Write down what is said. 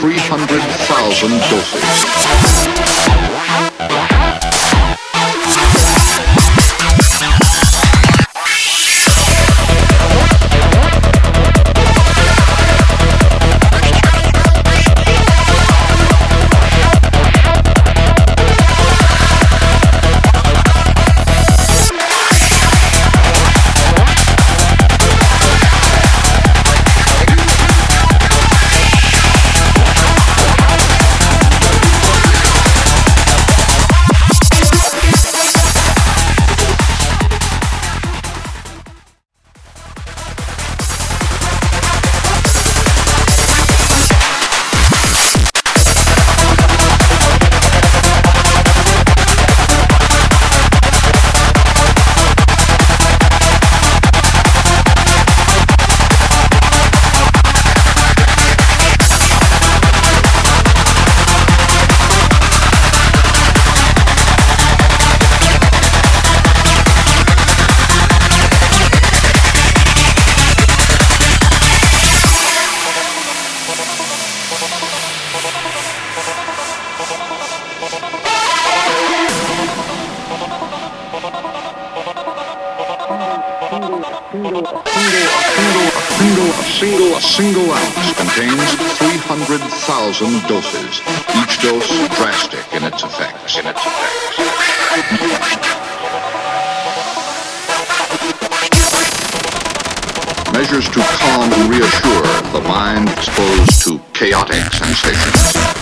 300,000 doses. Single a single ounce contains 300,000 doses. Each dose drastic in its effects. In its effects. Measures to calm and reassure the mind exposed to chaotic sensations.